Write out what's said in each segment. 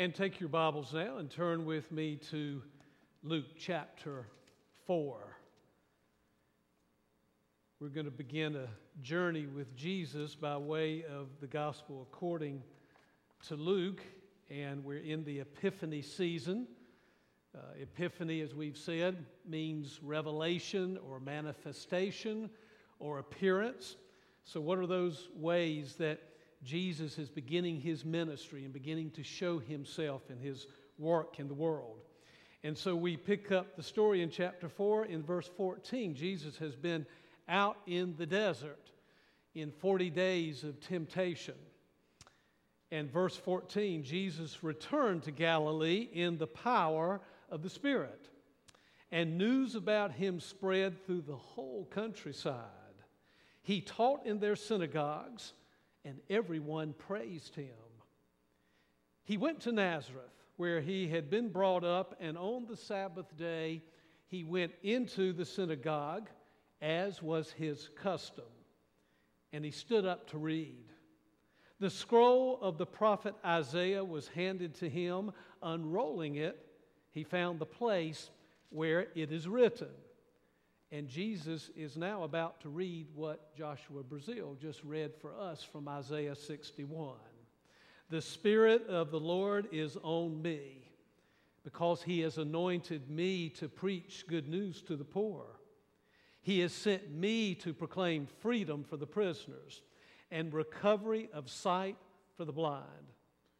And take your Bibles now and turn with me to Luke chapter 4. We're going to begin a journey with Jesus by way of the gospel according to Luke, and we're in the Epiphany season. Uh, Epiphany, as we've said, means revelation or manifestation or appearance. So, what are those ways that Jesus is beginning his ministry and beginning to show himself and his work in the world. And so we pick up the story in chapter 4 in verse 14. Jesus has been out in the desert in 40 days of temptation. And verse 14, Jesus returned to Galilee in the power of the Spirit. And news about him spread through the whole countryside. He taught in their synagogues and everyone praised him. He went to Nazareth, where he had been brought up, and on the Sabbath day he went into the synagogue, as was his custom, and he stood up to read. The scroll of the prophet Isaiah was handed to him. Unrolling it, he found the place where it is written. And Jesus is now about to read what Joshua Brazil just read for us from Isaiah 61. The Spirit of the Lord is on me because he has anointed me to preach good news to the poor. He has sent me to proclaim freedom for the prisoners and recovery of sight for the blind,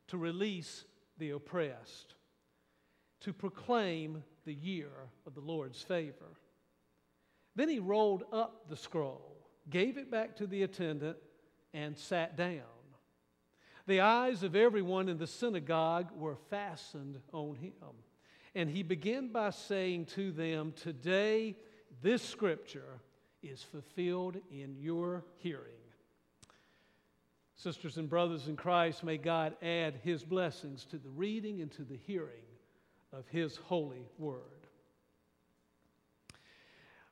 to release the oppressed, to proclaim the year of the Lord's favor. Then he rolled up the scroll, gave it back to the attendant, and sat down. The eyes of everyone in the synagogue were fastened on him. And he began by saying to them, Today this scripture is fulfilled in your hearing. Sisters and brothers in Christ, may God add his blessings to the reading and to the hearing of his holy word.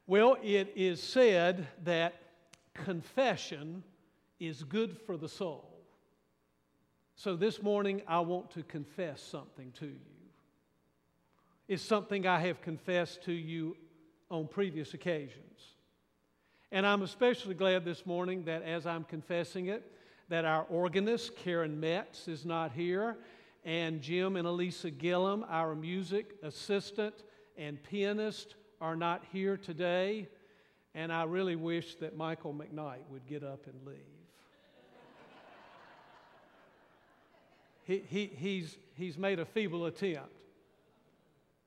Well, it is said that confession is good for the soul. So this morning, I want to confess something to you. It's something I have confessed to you on previous occasions. And I'm especially glad this morning that as I'm confessing it, that our organist, Karen Metz, is not here, and Jim and Elisa Gillum, our music assistant and pianist, are not here today, and I really wish that Michael McKnight would get up and leave. he, he, he's, he's made a feeble attempt.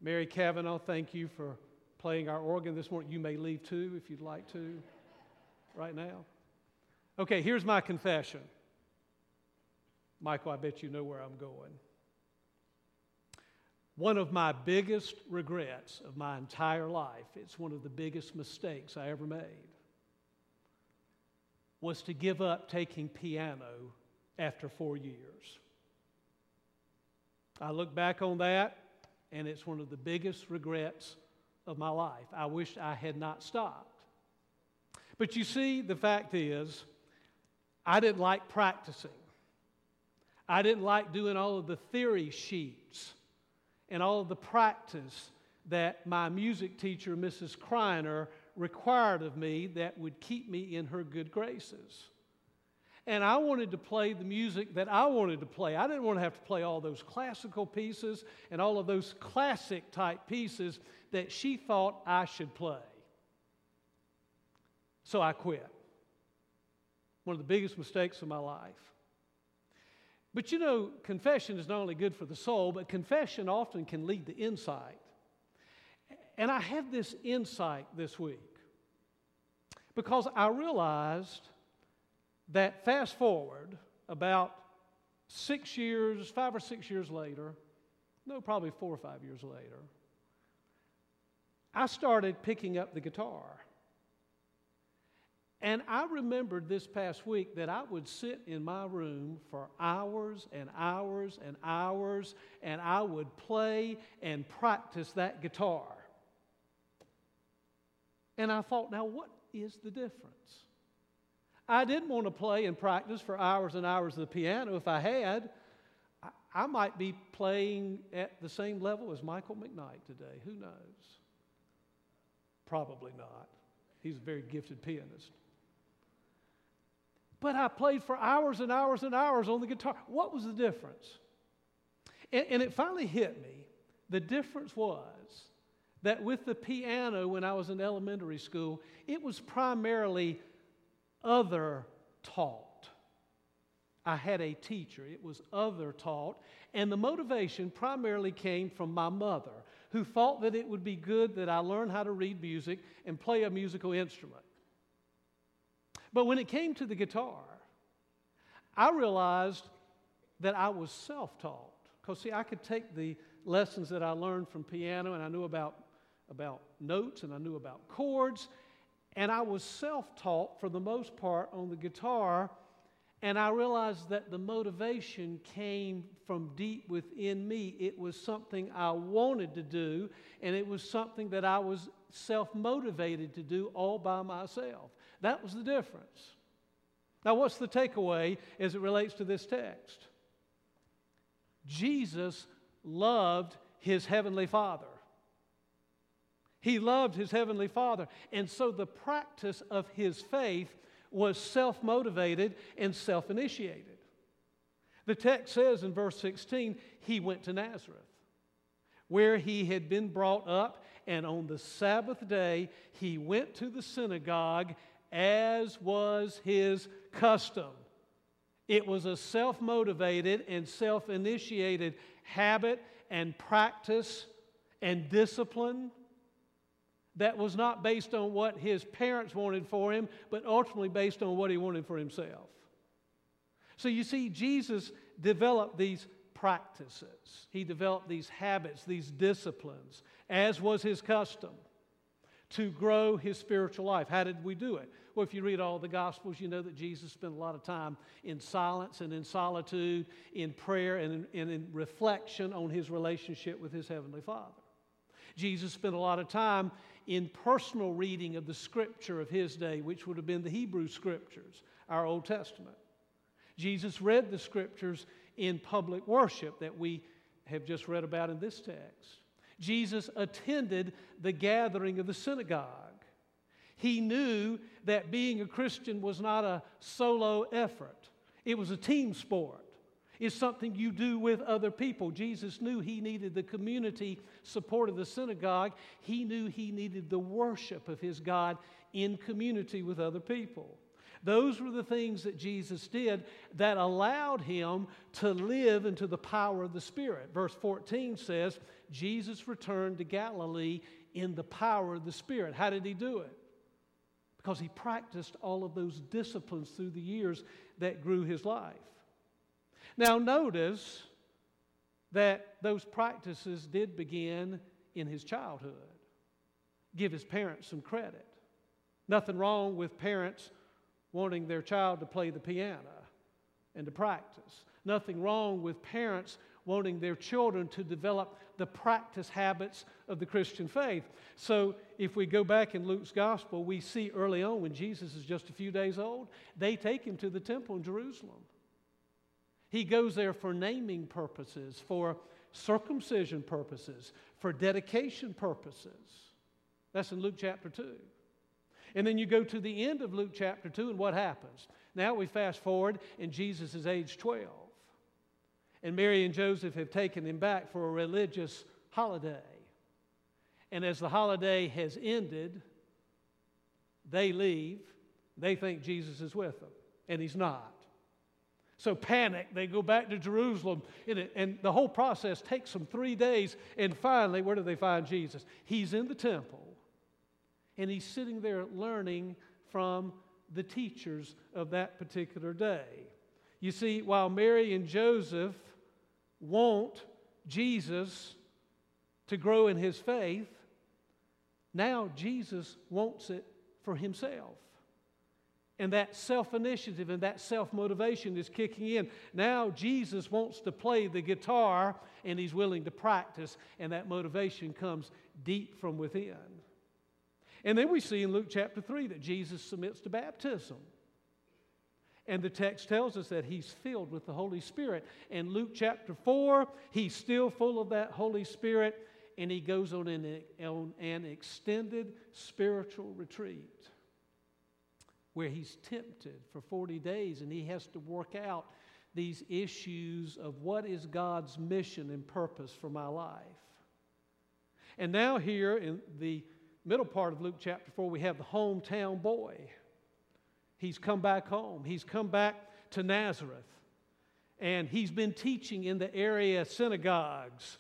Mary Kavanaugh, thank you for playing our organ this morning. You may leave too if you'd like to right now. Okay, here's my confession. Michael, I bet you know where I'm going. One of my biggest regrets of my entire life, it's one of the biggest mistakes I ever made, was to give up taking piano after four years. I look back on that, and it's one of the biggest regrets of my life. I wish I had not stopped. But you see, the fact is, I didn't like practicing. I didn't like doing all of the theory sheets and all the practice that my music teacher, Mrs. Kreiner, required of me that would keep me in her good graces. And I wanted to play the music that I wanted to play. I didn't want to have to play all those classical pieces and all of those classic type pieces that she thought I should play. So I quit. One of the biggest mistakes of my life. But you know, confession is not only good for the soul, but confession often can lead to insight. And I had this insight this week because I realized that fast forward about six years, five or six years later, no, probably four or five years later, I started picking up the guitar. And I remembered this past week that I would sit in my room for hours and hours and hours, and I would play and practice that guitar. And I thought, now what is the difference? I didn't want to play and practice for hours and hours of the piano if I had. I, might be playing at the same level as Michael McKnight today. Who knows? Probably not. He's a very gifted pianist. But I played for hours and hours and hours on the guitar. What was the difference? And, and it finally hit me. The difference was that with the piano when I was in elementary school, it was primarily other taught. I had a teacher, it was other taught, and the motivation primarily came from my mother, who thought that it would be good that I learn how to read music and play a musical instrument. But when it came to the guitar, I realized that I was self taught. Because, see, I could take the lessons that I learned from piano and I knew about, about notes and I knew about chords, and I was self taught for the most part on the guitar. And I realized that the motivation came from deep within me. It was something I wanted to do, and it was something that I was self motivated to do all by myself. That was the difference. Now, what's the takeaway as it relates to this text? Jesus loved his heavenly Father. He loved his heavenly Father. And so the practice of his faith was self motivated and self initiated. The text says in verse 16, he went to Nazareth, where he had been brought up, and on the Sabbath day he went to the synagogue as was his custom. It was a self motivated and self initiated habit and practice and discipline that was not based on what his parents wanted for him, but ultimately based on what he wanted for himself. So you see, Jesus developed these practices, he developed these habits, these disciplines, as was his custom to grow his spiritual life. How did we do it? Well, if you read all the Gospels, you know that Jesus spent a lot of time in silence and in solitude, in prayer and in, and in reflection on his relationship with his Heavenly Father. Jesus spent a lot of time in personal reading of the scripture of his day, which would have been the Hebrew scriptures, our Old Testament. Jesus read the scriptures in public worship that we have just read about in this text. Jesus attended the gathering of the synagogue. He knew that being a Christian was not a solo effort, it was a team sport. It's something you do with other people. Jesus knew he needed the community support of the synagogue. He knew he needed the worship of his God in community with other people. Those were the things that Jesus did that allowed him to live into the power of the Spirit. Verse 14 says, Jesus returned to Galilee in the power of the Spirit. How did he do it? Because he practiced all of those disciplines through the years that grew his life. Now, notice that those practices did begin in his childhood. Give his parents some credit. Nothing wrong with parents wanting their child to play the piano and to practice. Nothing wrong with parents wanting their children to develop the practice habits of the Christian faith. So, if we go back in Luke's gospel, we see early on when Jesus is just a few days old, they take him to the temple in Jerusalem. He goes there for naming purposes, for circumcision purposes, for dedication purposes. That's in Luke chapter 2. And then you go to the end of Luke chapter 2, and what happens? Now we fast forward, and Jesus is age 12. And Mary and Joseph have taken him back for a religious holiday. And as the holiday has ended, they leave. They think Jesus is with them, and he's not. So, panic, they go back to Jerusalem, and, the whole process takes them three days. And finally, where do they find Jesus? He's in the temple and he's sitting there learning from the teachers of that particular day. You see, while Mary and Joseph want Jesus to grow in his faith, now Jesus wants it for himself. And that self initiative and that self motivation is kicking in. Now Jesus wants to play the guitar and he's willing to practice, and that motivation comes deep from within. And then we see in Luke chapter 3 that Jesus submits to baptism. And the text tells us that he's filled with the Holy Spirit. And Luke chapter 4, he's still full of that Holy Spirit, and he goes on an, on an extended spiritual retreat where he's tempted for 40 days and he has to work out these issues of what is God's mission and purpose for my life. And now, here in the middle part of Luke chapter 4, we have the hometown boy. He's come back home, he's come back to Nazareth, and he's been teaching in the area synagogues.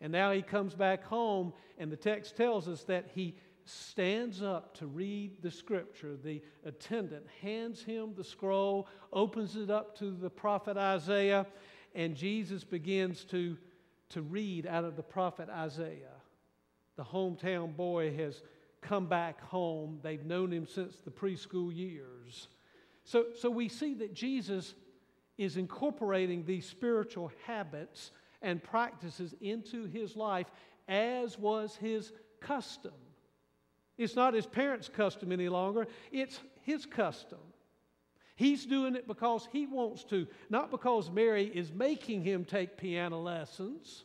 And now he comes back home, and the text tells us that he stands up to read the scripture. The attendant hands him the scroll, opens it up to the prophet Isaiah, and Jesus begins to, to read out of the prophet Isaiah. The hometown boy has come back home. They've known him since the preschool years. So, so we see that Jesus is incorporating these spiritual habits and practices into his life as was his custom. It's not his parents' custom any longer, it's his custom. He's doing it because he wants to, not because Mary is making him take piano lessons,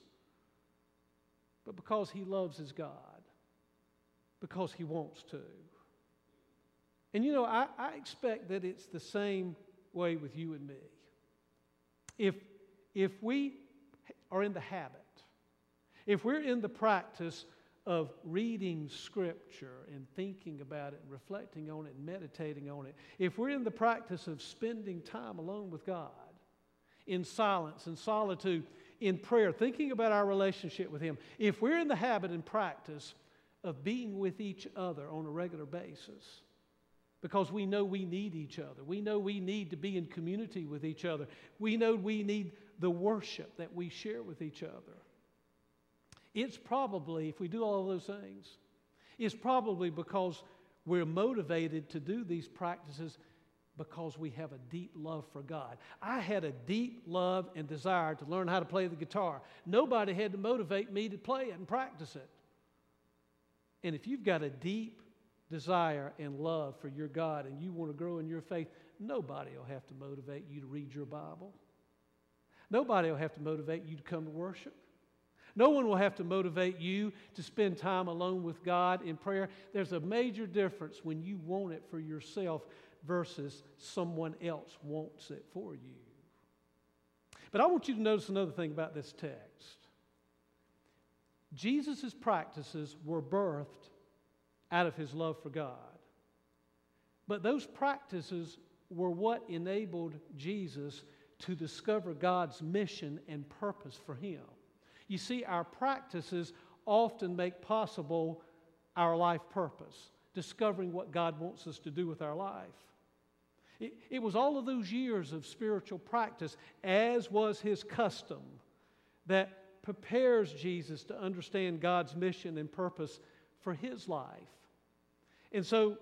but because he loves his God, because he wants to. And you know, I, I expect that it's the same way with you and me. If, if we are in the habit, if we're in the practice of reading Scripture and thinking about it and reflecting on it and meditating on it, if we're in the practice of spending time alone with God in silence and solitude, in prayer, thinking about our relationship with Him, if we're in the habit and practice of being with each other on a regular basis, because we know we need each other. We know we need to be in community with each other. We know we need the worship that we share with each other. It's probably, if we do all those things, it's probably because we're motivated to do these practices because we have a deep love for God. I had a deep love and desire to learn how to play the guitar. Nobody had to motivate me to play it and practice it. And if you've got a deep desire and love for your God and you want to grow in your faith, nobody will have to motivate you to read your Bible. Nobody will have to motivate you to come to worship. No one will have to motivate you to spend time alone with God in prayer. There's a major difference when you want it for yourself versus someone else wants it for you. But I want you to notice another thing about this text. Jesus' practices were birthed out of his love for God. But those practices were what enabled Jesus to discover God's mission and purpose for him. You see, our practices often make possible our life purpose, discovering what God wants us to do with our life. It, it was all of those years of spiritual practice, as was his custom, that prepares Jesus to understand God's mission and purpose for his life. And so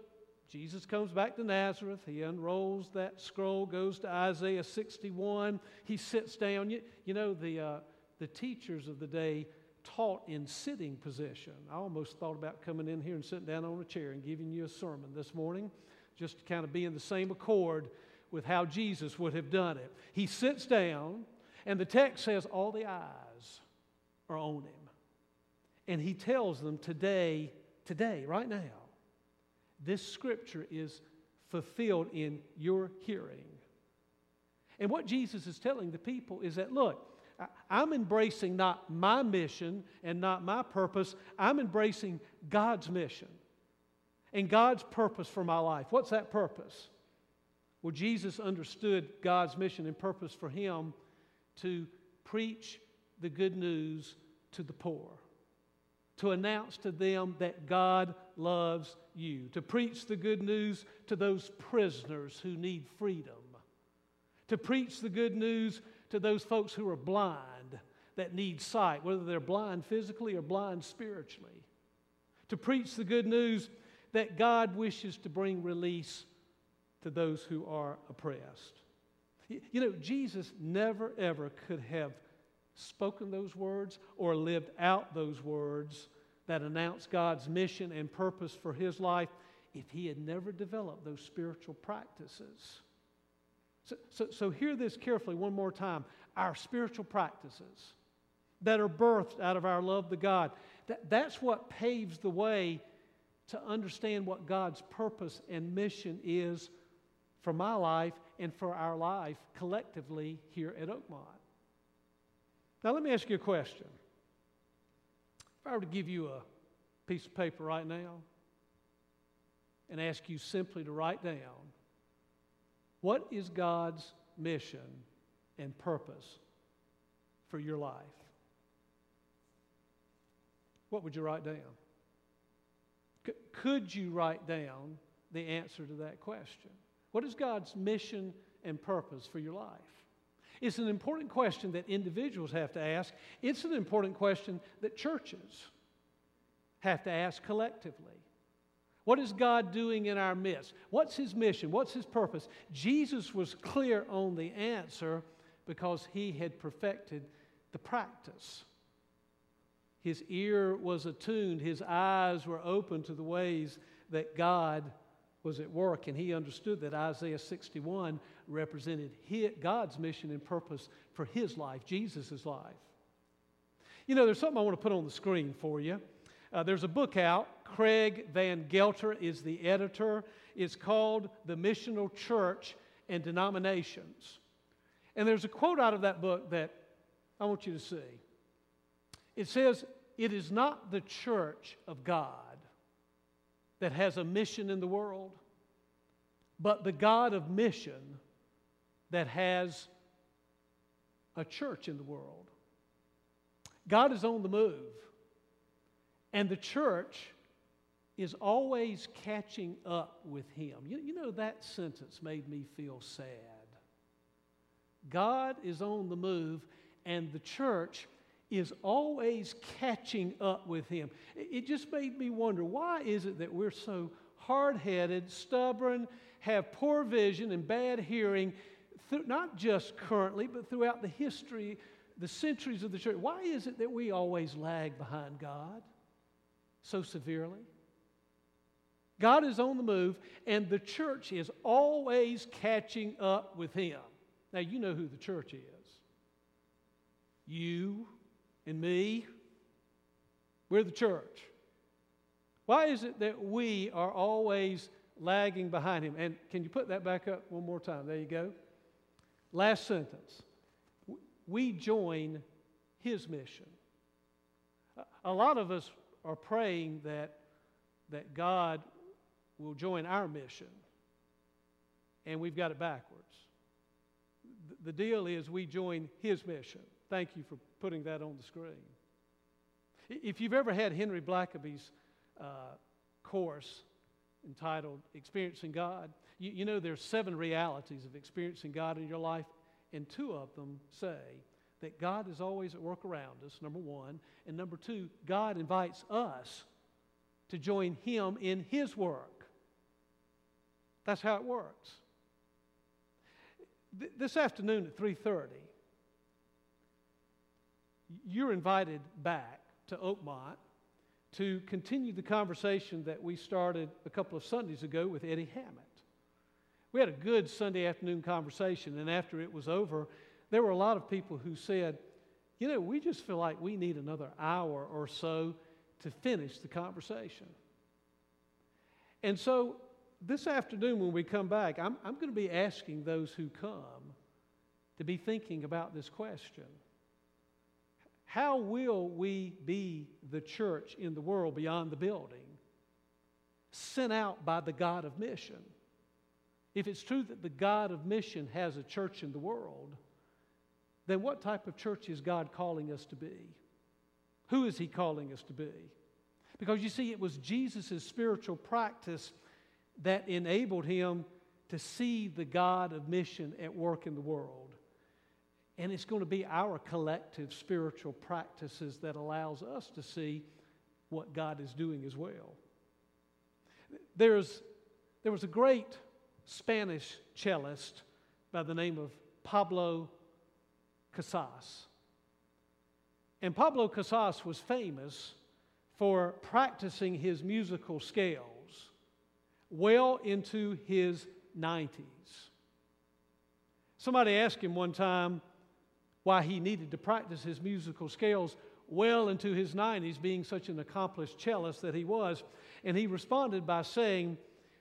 Jesus comes back to Nazareth. He unrolls that scroll, goes to Isaiah 61. He sits down. You, you know, the, uh, the teachers of the day taught in sitting position. I almost thought about coming in here and sitting down on a chair and giving you a sermon this morning, just to kind of be in the same accord with how Jesus would have done it. He sits down, and the text says all the eyes are on him. And he tells them today, today, right now, this scripture is fulfilled in your hearing. And what Jesus is telling the people is that, look, I'm embracing not my mission and not my purpose, I'm embracing God's mission and God's purpose for my life. What's that purpose? Well, Jesus understood God's mission and purpose for him to preach the good news to the poor, to announce to them that God loves you, to preach the good news to those prisoners who need freedom, to preach the good news to those folks who are blind that need sight, whether they're blind physically or blind spiritually. To preach the good news that God wishes to bring release to those who are oppressed. You know, Jesus never, ever could have spoken those words or lived out those words that announce God's mission and purpose for his life if he had never developed those spiritual practices. So, so, so hear this carefully one more time. Our spiritual practices that are birthed out of our love to God, that, that's what paves the way to understand what God's purpose and mission is for my life and for our life collectively here at Oakmont. Now, let me ask you a question. If I were to give you a piece of paper right now and ask you simply to write down what is God's mission and purpose for your life? What would you write down? C- could you write down the answer to that question? What is God's mission and purpose for your life? It's an important question that individuals have to ask. It's an important question that churches have to ask collectively. What is God doing in our midst? What's His mission? What's His purpose? Jesus was clear on the answer because He had perfected the practice. His ear was attuned, His eyes were open to the ways that God was at work, and He understood that Isaiah 61 represented God's mission and purpose for His life, Jesus' life. You know, there's something I want to put on the screen for you. Uh, there's a book out Craig Van Gelder is the editor. It's called The Missional Church and Denominations. And there's a quote out of that book that I want you to see. It says, It is not the church of God that has a mission in the world, but the God of mission that has a church in the world. God is on the move, and the church is always catching up with him. You, you know, that sentence made me feel sad. God is on the move, and the church is always catching up with him. It just made me wonder why is it that we're so hard headed, stubborn, have poor vision, and bad hearing, not just currently, but throughout the history, the centuries of the church? Why is it that we always lag behind God so severely? God is on the move, and the church is always catching up with Him. Now, you know who the church is you and me. We're the church. Why is it that we are always lagging behind Him? And can you put that back up one more time? There you go. Last sentence. We join His mission. A lot of us are praying that, that God will join our mission. And we've got it backwards. The deal is we join his mission. Thank you for putting that on the screen. If you've ever had Henry Blackaby's uh, course entitled Experiencing God, you, you know there's seven realities of experiencing God in your life, and two of them say that God is always at work around us, number one. And number two, God invites us to join Him in His work. That's how it works. Th- this afternoon at 3:30, you're invited back to Oakmont to continue the conversation that we started a couple of Sundays ago with Eddie Hammett. We had a good Sunday afternoon conversation, and after it was over, there were a lot of people who said, You know, we just feel like we need another hour or so to finish the conversation. And so this afternoon, when we come back, I'm, I'm going to be asking those who come to be thinking about this question How will we be the church in the world beyond the building, sent out by the God of mission? If it's true that the God of mission has a church in the world, then what type of church is God calling us to be? Who is He calling us to be? Because you see, it was Jesus' spiritual practice that enabled him to see the God of mission at work in the world. And it's going to be our collective spiritual practices that allows us to see what God is doing as well. There's, there was a great Spanish cellist by the name of Pablo Casals. And Pablo Casals was famous for practicing his musical scales well into his 90s. Somebody asked him one time why he needed to practice his musical scales well into his 90s, being such an accomplished cellist that he was. And he responded by saying,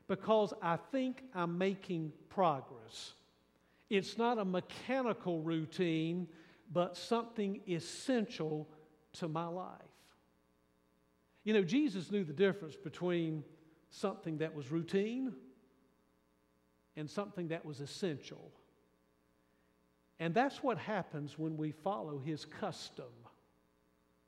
Because I think I'm making progress. It's not a mechanical routine, but something essential to my life. You know, Jesus knew the difference between something that was routine and something that was essential. And that's what happens when we follow his custom.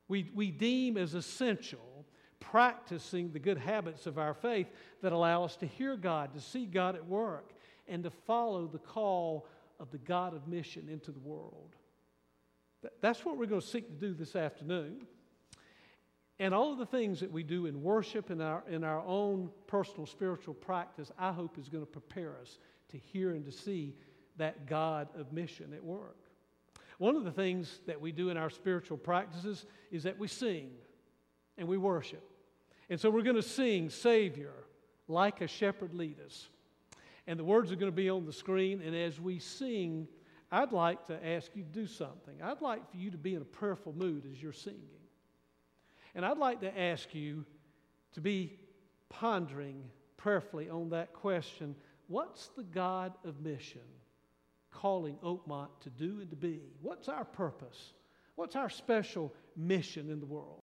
We, we deem as essential practicing the good habits of our faith that allow us to hear God, to see God at work, and to follow the call of the God of mission into the world. That's what we're going to seek to do this afternoon. And all of the things that we do in worship and our, in our own personal spiritual practice, I hope is going to prepare us to hear and to see that God of mission at work. One of the things that we do in our spiritual practices is that we sing and we worship. And so we're going to sing Savior, like a shepherd lead us. And the words are going to be on the screen. And as we sing, I'd like to ask you to do something. I'd like for you to be in a prayerful mood as you're singing. And I'd like to ask you to be pondering prayerfully on that question what's the God of mission calling Oakmont to do and to be? What's our purpose? What's our special mission in the world?